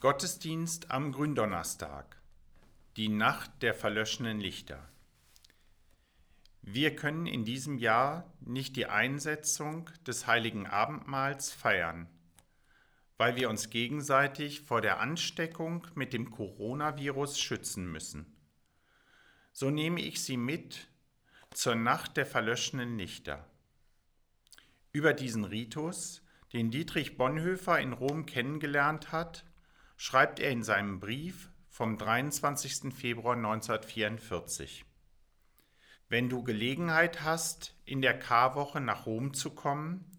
Gottesdienst am Gründonnerstag. Die Nacht der verlöschenen Lichter. Wir können in diesem Jahr nicht die Einsetzung des heiligen Abendmahls feiern, weil wir uns gegenseitig vor der Ansteckung mit dem Coronavirus schützen müssen. So nehme ich Sie mit zur Nacht der verlöschenen Lichter. Über diesen Ritus, den Dietrich Bonhoeffer in Rom kennengelernt hat, schreibt er in seinem Brief vom 23. Februar 1944. Wenn du Gelegenheit hast, in der Karwoche nach Rom zu kommen,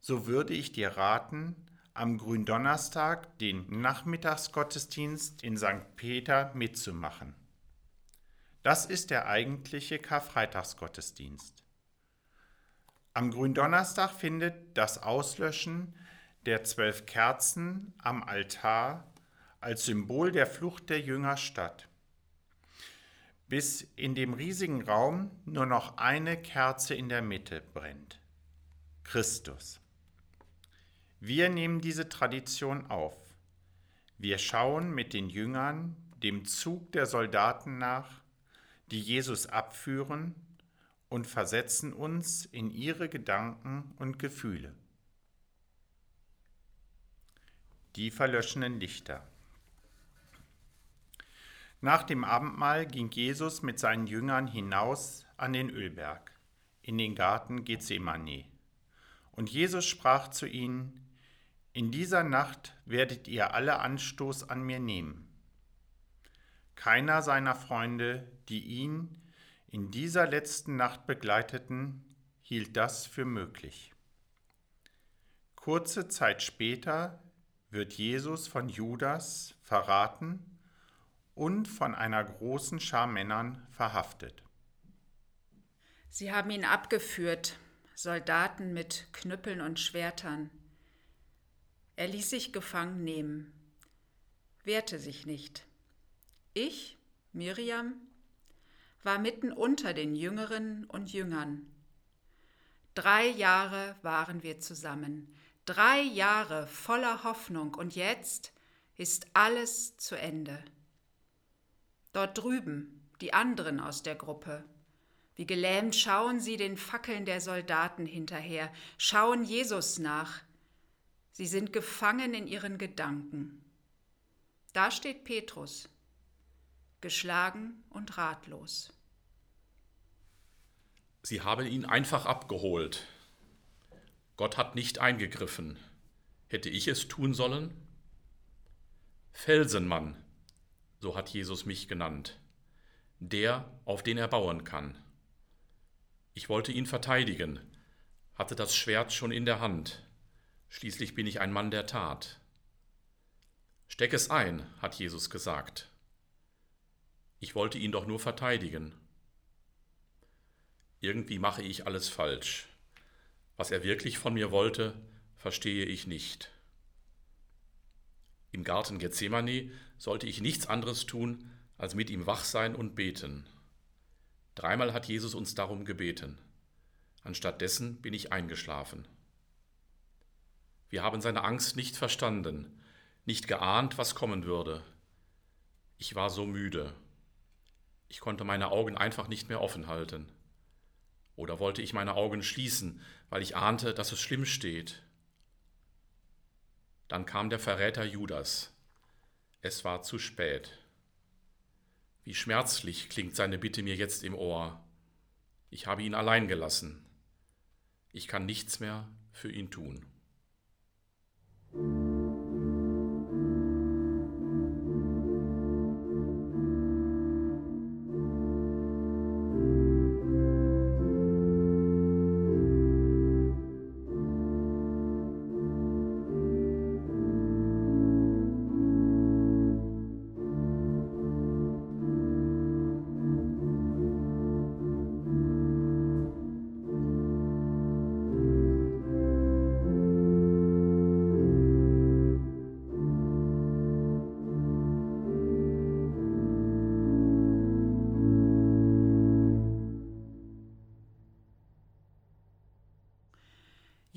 so würde ich dir raten, am Gründonnerstag den Nachmittagsgottesdienst in St. Peter mitzumachen. Das ist der eigentliche Karfreitagsgottesdienst. Am Gründonnerstag findet das Auslöschen der zwölf Kerzen am Altar als Symbol der Flucht der Jünger statt. Bis in dem riesigen Raum nur noch eine Kerze in der Mitte brennt. Christus. Wir nehmen diese Tradition auf. Wir schauen mit den Jüngern dem Zug der Soldaten nach, die Jesus abführen, und versetzen uns in ihre Gedanken und Gefühle. Die verlöschenen Lichter. Nach dem Abendmahl ging Jesus mit seinen Jüngern hinaus an den Ölberg, in den Garten Gethsemane. Und Jesus sprach zu ihnen, In dieser Nacht werdet ihr alle Anstoß an mir nehmen. Keiner seiner Freunde, die ihn in dieser letzten Nacht begleiteten, hielt das für möglich. Kurze Zeit später wird Jesus von Judas verraten und von einer großen Schar Männern verhaftet. Sie haben ihn abgeführt, Soldaten mit Knüppeln und Schwertern. Er ließ sich gefangen nehmen, wehrte sich nicht. Ich, Miriam, war mitten unter den Jüngeren und Jüngern. Drei Jahre waren wir zusammen, drei Jahre voller Hoffnung und jetzt ist alles zu Ende. Dort drüben, die anderen aus der Gruppe. Wie gelähmt schauen sie den Fackeln der Soldaten hinterher, schauen Jesus nach. Sie sind gefangen in ihren Gedanken. Da steht Petrus, geschlagen und ratlos. Sie haben ihn einfach abgeholt. Gott hat nicht eingegriffen. Hätte ich es tun sollen? Felsenmann, so hat Jesus mich genannt, der, auf den er bauen kann. Ich wollte ihn verteidigen, hatte das Schwert schon in der Hand, schließlich bin ich ein Mann der Tat. Steck es ein, hat Jesus gesagt. Ich wollte ihn doch nur verteidigen. Irgendwie mache ich alles falsch. Was er wirklich von mir wollte, verstehe ich nicht. Im Garten Gethsemane sollte ich nichts anderes tun, als mit ihm wach sein und beten. Dreimal hat Jesus uns darum gebeten. Anstattdessen bin ich eingeschlafen. Wir haben seine Angst nicht verstanden, nicht geahnt, was kommen würde. Ich war so müde. Ich konnte meine Augen einfach nicht mehr offen halten. Oder wollte ich meine Augen schließen, weil ich ahnte, dass es schlimm steht. Dann kam der Verräter Judas. Es war zu spät. Wie schmerzlich klingt seine Bitte mir jetzt im Ohr. Ich habe ihn allein gelassen. Ich kann nichts mehr für ihn tun.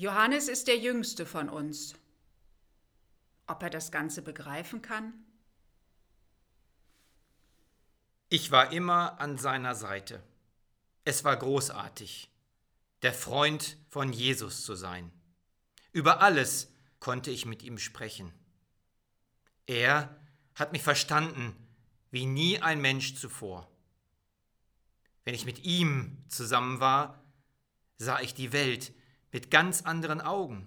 Johannes ist der jüngste von uns. ob er das Ganze begreifen kann? Ich war immer an seiner Seite. Es war großartig, der Freund von Jesus zu sein. Über alles konnte ich mit ihm sprechen. Er hat mich verstanden wie nie ein Mensch zuvor. Wenn ich mit ihm zusammen war, sah ich die Welt mit ganz anderen Augen.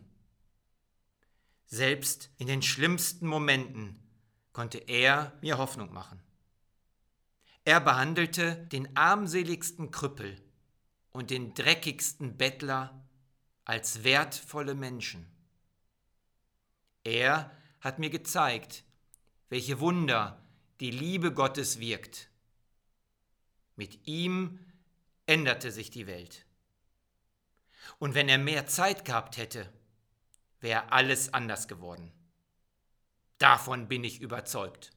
Selbst in den schlimmsten Momenten konnte er mir Hoffnung machen. Er behandelte den armseligsten Krüppel und den dreckigsten Bettler als wertvolle Menschen. Er hat mir gezeigt, welche Wunder die Liebe Gottes wirkt. Mit ihm änderte sich die Welt. Und wenn er mehr Zeit gehabt hätte, wäre alles anders geworden. Davon bin ich überzeugt.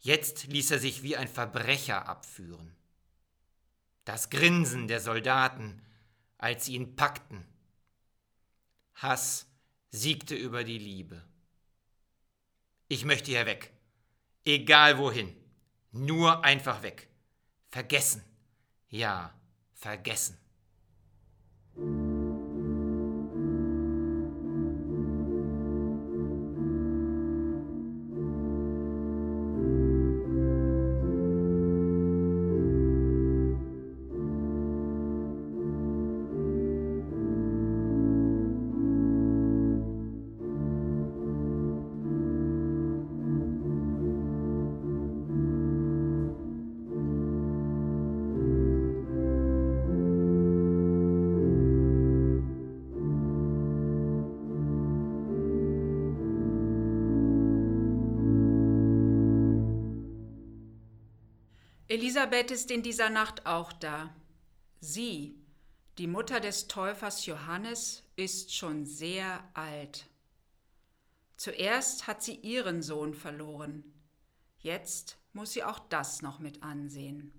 Jetzt ließ er sich wie ein Verbrecher abführen. Das Grinsen der Soldaten, als sie ihn packten. Hass siegte über die Liebe. Ich möchte hier weg. Egal wohin. Nur einfach weg. Vergessen. Ja, vergessen. Elisabeth ist in dieser Nacht auch da. Sie, die Mutter des Täufers Johannes, ist schon sehr alt. Zuerst hat sie ihren Sohn verloren. Jetzt muss sie auch das noch mit ansehen.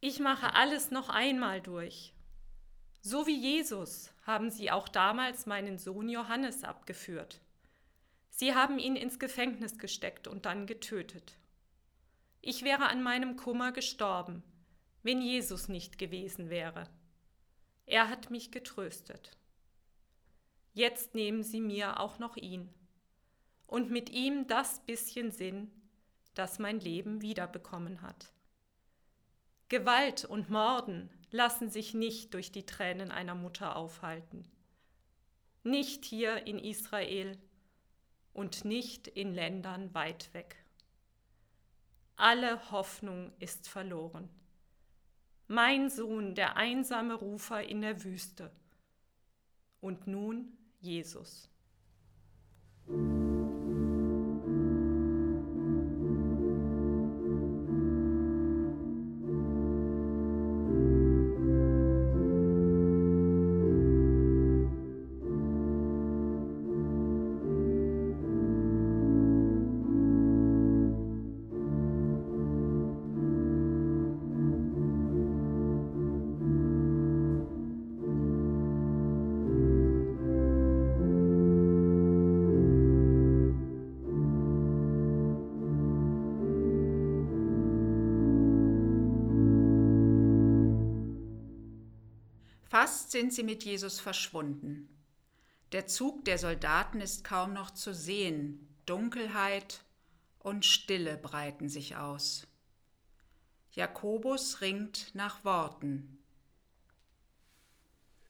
Ich mache alles noch einmal durch. So wie Jesus haben sie auch damals meinen Sohn Johannes abgeführt. Sie haben ihn ins Gefängnis gesteckt und dann getötet. Ich wäre an meinem Kummer gestorben, wenn Jesus nicht gewesen wäre. Er hat mich getröstet. Jetzt nehmen Sie mir auch noch ihn und mit ihm das bisschen Sinn, das mein Leben wiederbekommen hat. Gewalt und Morden lassen sich nicht durch die Tränen einer Mutter aufhalten. Nicht hier in Israel und nicht in Ländern weit weg. Alle Hoffnung ist verloren. Mein Sohn, der einsame Rufer in der Wüste. Und nun Jesus. Fast sind sie mit Jesus verschwunden. Der Zug der Soldaten ist kaum noch zu sehen. Dunkelheit und Stille breiten sich aus. Jakobus ringt nach Worten.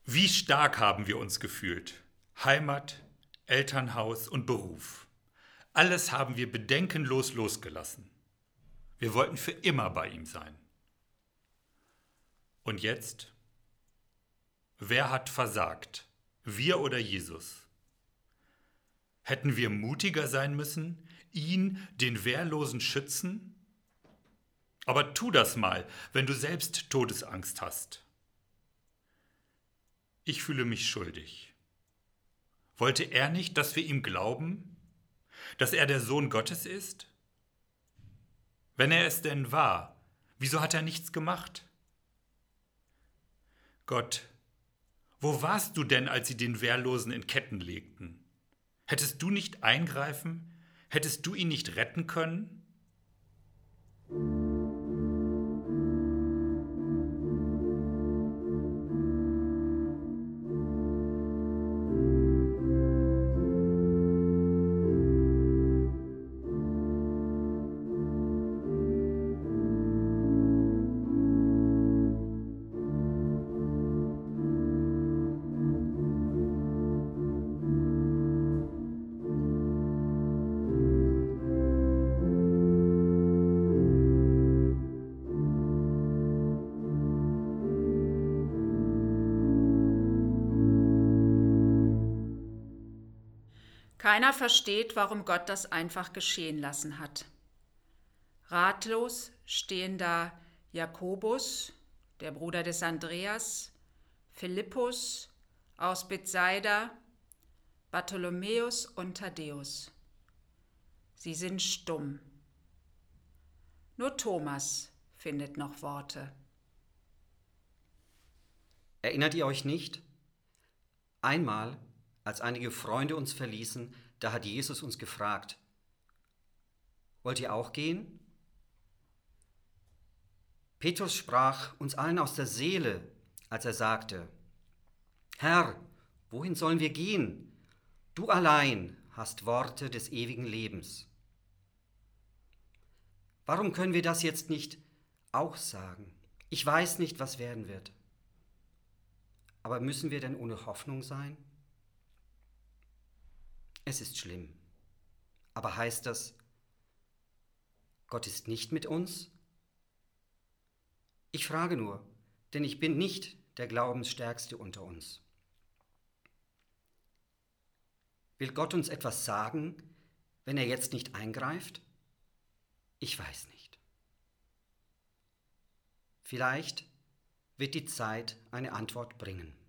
Wie stark haben wir uns gefühlt. Heimat, Elternhaus und Beruf. Alles haben wir bedenkenlos losgelassen. Wir wollten für immer bei ihm sein. Und jetzt? Wer hat versagt? Wir oder Jesus? Hätten wir mutiger sein müssen, ihn, den Wehrlosen, schützen? Aber tu das mal, wenn du selbst Todesangst hast. Ich fühle mich schuldig. Wollte er nicht, dass wir ihm glauben, dass er der Sohn Gottes ist? Wenn er es denn war, wieso hat er nichts gemacht? Gott, wo warst du denn, als sie den Wehrlosen in Ketten legten? Hättest du nicht eingreifen? Hättest du ihn nicht retten können? Keiner versteht, warum Gott das einfach geschehen lassen hat. Ratlos stehen da Jakobus, der Bruder des Andreas, Philippus aus Bethsaida, Bartholomäus und Thaddäus. Sie sind stumm. Nur Thomas findet noch Worte. Erinnert ihr euch nicht? Einmal als einige Freunde uns verließen, da hat Jesus uns gefragt, wollt ihr auch gehen? Petrus sprach uns allen aus der Seele, als er sagte, Herr, wohin sollen wir gehen? Du allein hast Worte des ewigen Lebens. Warum können wir das jetzt nicht auch sagen? Ich weiß nicht, was werden wird. Aber müssen wir denn ohne Hoffnung sein? Es ist schlimm. Aber heißt das, Gott ist nicht mit uns? Ich frage nur, denn ich bin nicht der Glaubensstärkste unter uns. Will Gott uns etwas sagen, wenn er jetzt nicht eingreift? Ich weiß nicht. Vielleicht wird die Zeit eine Antwort bringen.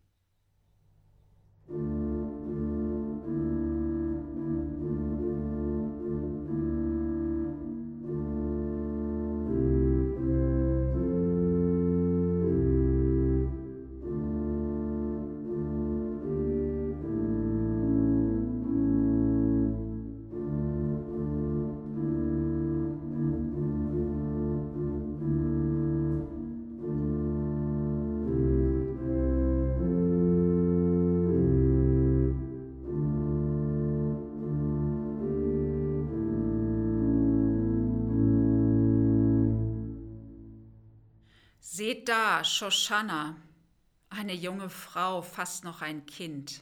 Seht da, Shoshana, eine junge Frau, fast noch ein Kind.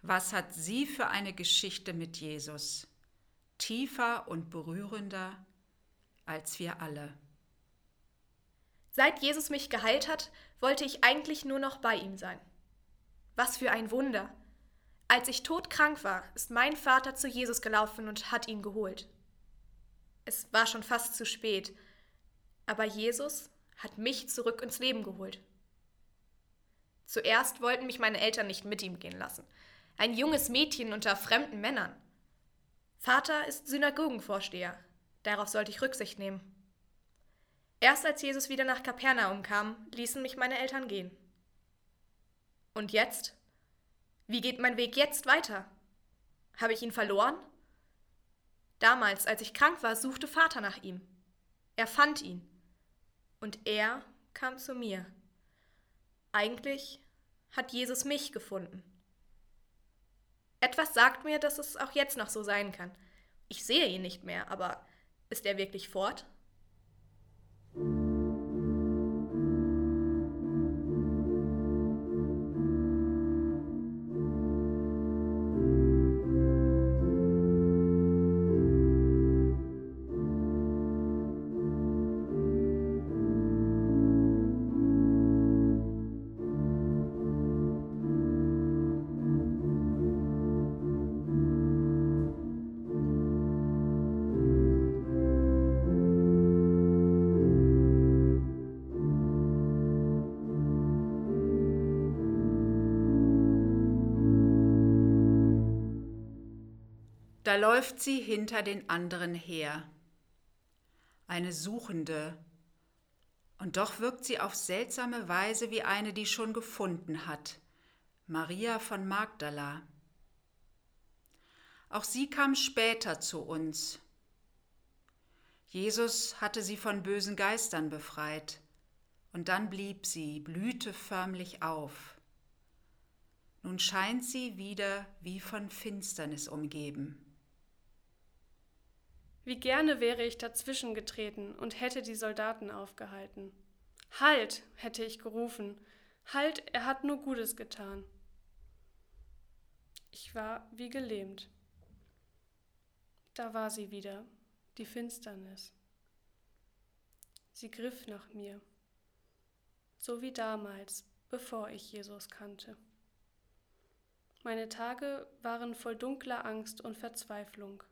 Was hat sie für eine Geschichte mit Jesus? Tiefer und berührender als wir alle. Seit Jesus mich geheilt hat, wollte ich eigentlich nur noch bei ihm sein. Was für ein Wunder. Als ich todkrank war, ist mein Vater zu Jesus gelaufen und hat ihn geholt. Es war schon fast zu spät, aber Jesus hat mich zurück ins Leben geholt. Zuerst wollten mich meine Eltern nicht mit ihm gehen lassen. Ein junges Mädchen unter fremden Männern. Vater ist Synagogenvorsteher. Darauf sollte ich Rücksicht nehmen. Erst als Jesus wieder nach Kapernaum kam, ließen mich meine Eltern gehen. Und jetzt? Wie geht mein Weg jetzt weiter? Habe ich ihn verloren? Damals, als ich krank war, suchte Vater nach ihm. Er fand ihn und er kam zu mir. Eigentlich hat Jesus mich gefunden. Etwas sagt mir, dass es auch jetzt noch so sein kann. Ich sehe ihn nicht mehr, aber ist er wirklich fort? Da läuft sie hinter den anderen her, eine Suchende, Und doch wirkt sie auf seltsame Weise wie eine, die schon gefunden hat, Maria von Magdala. Auch sie kam später zu uns. Jesus hatte sie von bösen Geistern befreit, und dann blieb sie, blühte förmlich auf. Nun scheint sie wieder wie von Finsternis umgeben. Wie gerne wäre ich dazwischen getreten und hätte die Soldaten aufgehalten. Halt, hätte ich gerufen. Halt, er hat nur Gutes getan. Ich war wie gelähmt. Da war sie wieder, die Finsternis. Sie griff nach mir, so wie damals, bevor ich Jesus kannte. Meine Tage waren voll dunkler Angst und Verzweiflung.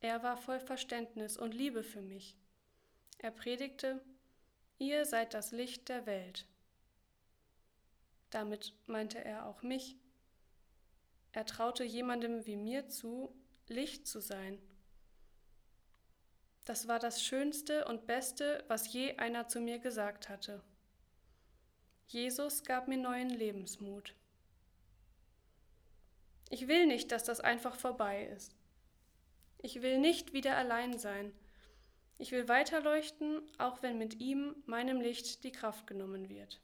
Er war voll Verständnis und Liebe für mich. Er predigte, ihr seid das Licht der Welt. Damit meinte er auch mich. Er traute jemandem wie mir zu, Licht zu sein. Das war das Schönste und Beste, was je einer zu mir gesagt hatte. Jesus gab mir neuen Lebensmut. Ich will nicht, dass das einfach vorbei ist. Ich will nicht wieder allein sein. Ich will weiterleuchten, auch wenn mit ihm, meinem Licht, die Kraft genommen wird.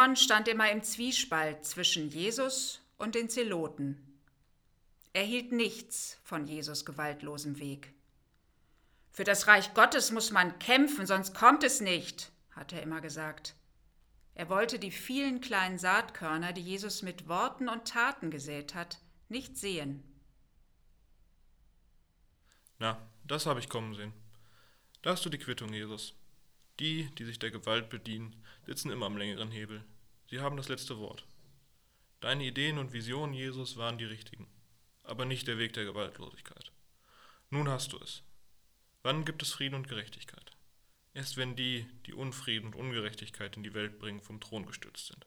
Simon stand immer im Zwiespalt zwischen Jesus und den Zeloten. Er hielt nichts von Jesus gewaltlosem Weg. Für das Reich Gottes muss man kämpfen, sonst kommt es nicht, hat er immer gesagt. Er wollte die vielen kleinen Saatkörner, die Jesus mit Worten und Taten gesät hat, nicht sehen. Na, das habe ich kommen sehen. Da hast du die Quittung, Jesus. Die, die sich der Gewalt bedienen, sitzen immer am längeren Hebel. Sie haben das letzte Wort. Deine Ideen und Visionen, Jesus, waren die richtigen, aber nicht der Weg der Gewaltlosigkeit. Nun hast du es. Wann gibt es Frieden und Gerechtigkeit? Erst wenn die, die Unfrieden und Ungerechtigkeit in die Welt bringen, vom Thron gestürzt sind.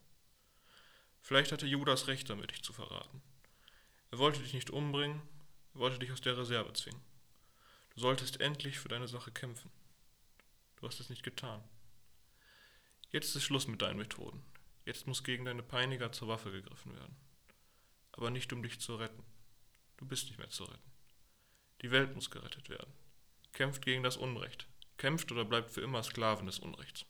Vielleicht hatte Judas recht damit, dich zu verraten. Er wollte dich nicht umbringen, er wollte dich aus der Reserve zwingen. Du solltest endlich für deine Sache kämpfen. Du hast es nicht getan. Jetzt ist Schluss mit deinen Methoden. Jetzt muss gegen deine Peiniger zur Waffe gegriffen werden. Aber nicht um dich zu retten. Du bist nicht mehr zu retten. Die Welt muss gerettet werden. Kämpft gegen das Unrecht. Kämpft oder bleibt für immer Sklaven des Unrechts.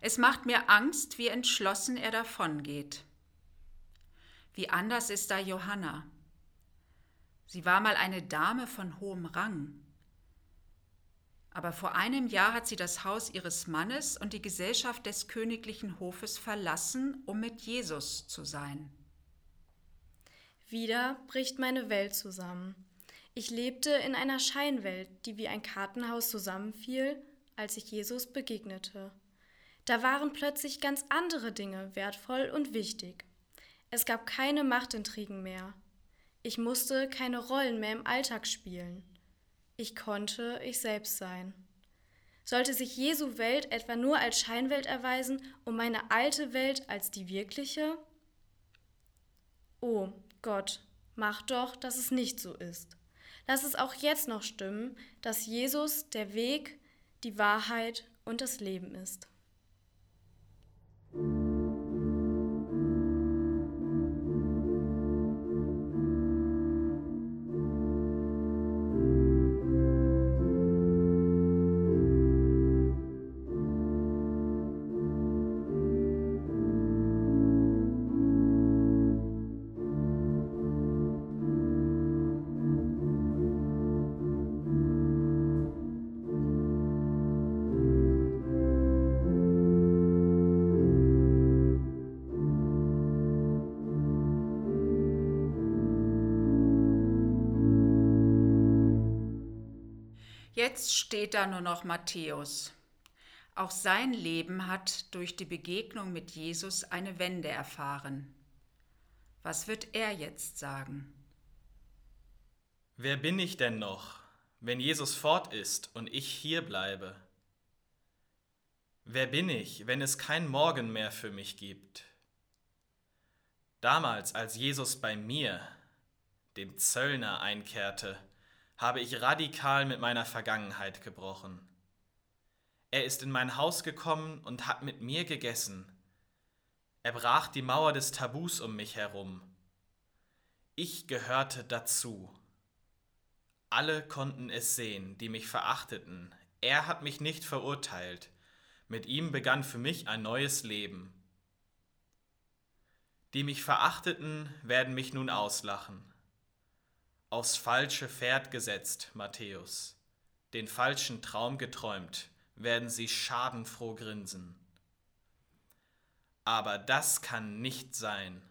Es macht mir Angst, wie entschlossen er davongeht. Wie anders ist da Johanna. Sie war mal eine Dame von hohem Rang. Aber vor einem Jahr hat sie das Haus ihres Mannes und die Gesellschaft des königlichen Hofes verlassen, um mit Jesus zu sein. Wieder bricht meine Welt zusammen. Ich lebte in einer Scheinwelt, die wie ein Kartenhaus zusammenfiel, als ich Jesus begegnete. Da waren plötzlich ganz andere Dinge wertvoll und wichtig. Es gab keine Machtintrigen mehr. Ich musste keine Rollen mehr im Alltag spielen. Ich konnte ich selbst sein. Sollte sich Jesu Welt etwa nur als Scheinwelt erweisen und meine alte Welt als die wirkliche? Oh Gott, mach doch, dass es nicht so ist. Lass es auch jetzt noch stimmen, dass Jesus der Weg, die Wahrheit und das Leben ist. Jetzt steht da nur noch Matthäus. Auch sein Leben hat durch die Begegnung mit Jesus eine Wende erfahren. Was wird er jetzt sagen? Wer bin ich denn noch, wenn Jesus fort ist und ich hier bleibe? Wer bin ich, wenn es kein Morgen mehr für mich gibt? Damals, als Jesus bei mir, dem Zöllner, einkehrte, habe ich radikal mit meiner Vergangenheit gebrochen. Er ist in mein Haus gekommen und hat mit mir gegessen. Er brach die Mauer des Tabus um mich herum. Ich gehörte dazu. Alle konnten es sehen, die mich verachteten. Er hat mich nicht verurteilt. Mit ihm begann für mich ein neues Leben. Die mich verachteten, werden mich nun auslachen aufs falsche Pferd gesetzt, Matthäus, den falschen Traum geträumt, werden sie schadenfroh grinsen. Aber das kann nicht sein.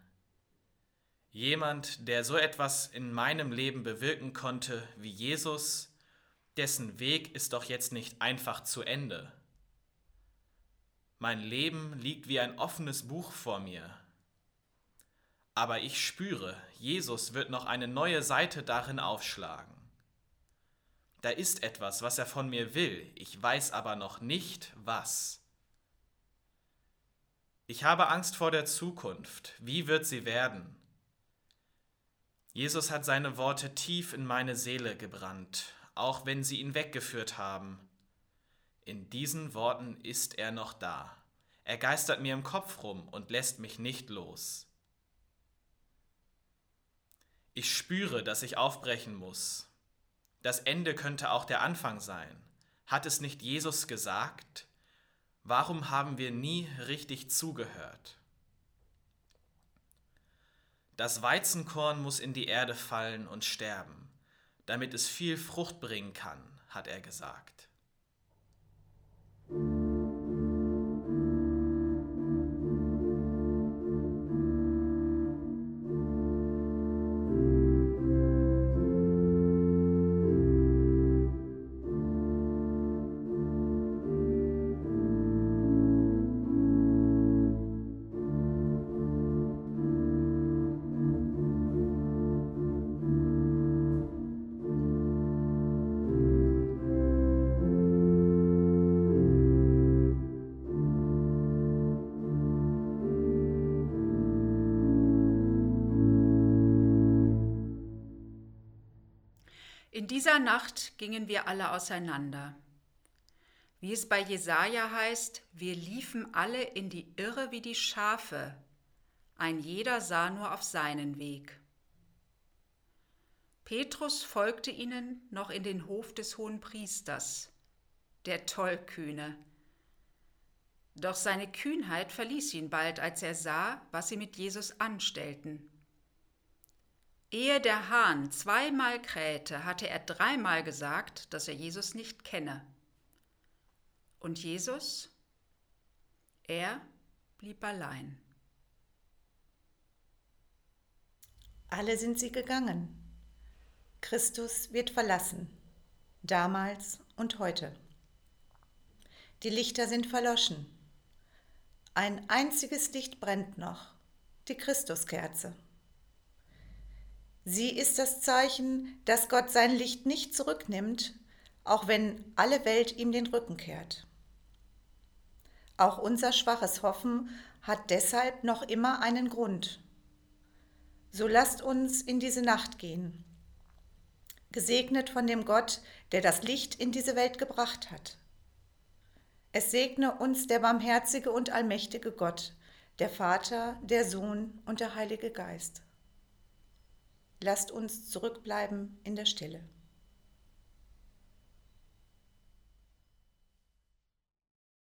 Jemand, der so etwas in meinem Leben bewirken konnte wie Jesus, dessen Weg ist doch jetzt nicht einfach zu Ende. Mein Leben liegt wie ein offenes Buch vor mir, aber ich spüre, Jesus wird noch eine neue Seite darin aufschlagen. Da ist etwas, was er von mir will, ich weiß aber noch nicht was. Ich habe Angst vor der Zukunft. Wie wird sie werden? Jesus hat seine Worte tief in meine Seele gebrannt, auch wenn sie ihn weggeführt haben. In diesen Worten ist er noch da. Er geistert mir im Kopf rum und lässt mich nicht los. Ich spüre, dass ich aufbrechen muss. Das Ende könnte auch der Anfang sein. Hat es nicht Jesus gesagt? Warum haben wir nie richtig zugehört? Das Weizenkorn muss in die Erde fallen und sterben, damit es viel Frucht bringen kann, hat er gesagt. Dieser Nacht gingen wir alle auseinander. Wie es bei Jesaja heißt, wir liefen alle in die Irre wie die Schafe. Ein jeder sah nur auf seinen Weg. Petrus folgte ihnen noch in den Hof des hohen Priesters, der Tollkühne. Doch seine Kühnheit verließ ihn bald, als er sah, was sie mit Jesus anstellten. Ehe der Hahn zweimal krähte, hatte er dreimal gesagt, dass er Jesus nicht kenne. Und Jesus? Er blieb allein. Alle sind sie gegangen. Christus wird verlassen, damals und heute. Die Lichter sind verloschen. Ein einziges Licht brennt noch, die Christuskerze. Sie ist das Zeichen, dass Gott sein Licht nicht zurücknimmt, auch wenn alle Welt ihm den Rücken kehrt. Auch unser schwaches Hoffen hat deshalb noch immer einen Grund. So lasst uns in diese Nacht gehen, gesegnet von dem Gott, der das Licht in diese Welt gebracht hat. Es segne uns der barmherzige und allmächtige Gott, der Vater, der Sohn und der Heilige Geist. Lasst uns zurückbleiben in der Stille.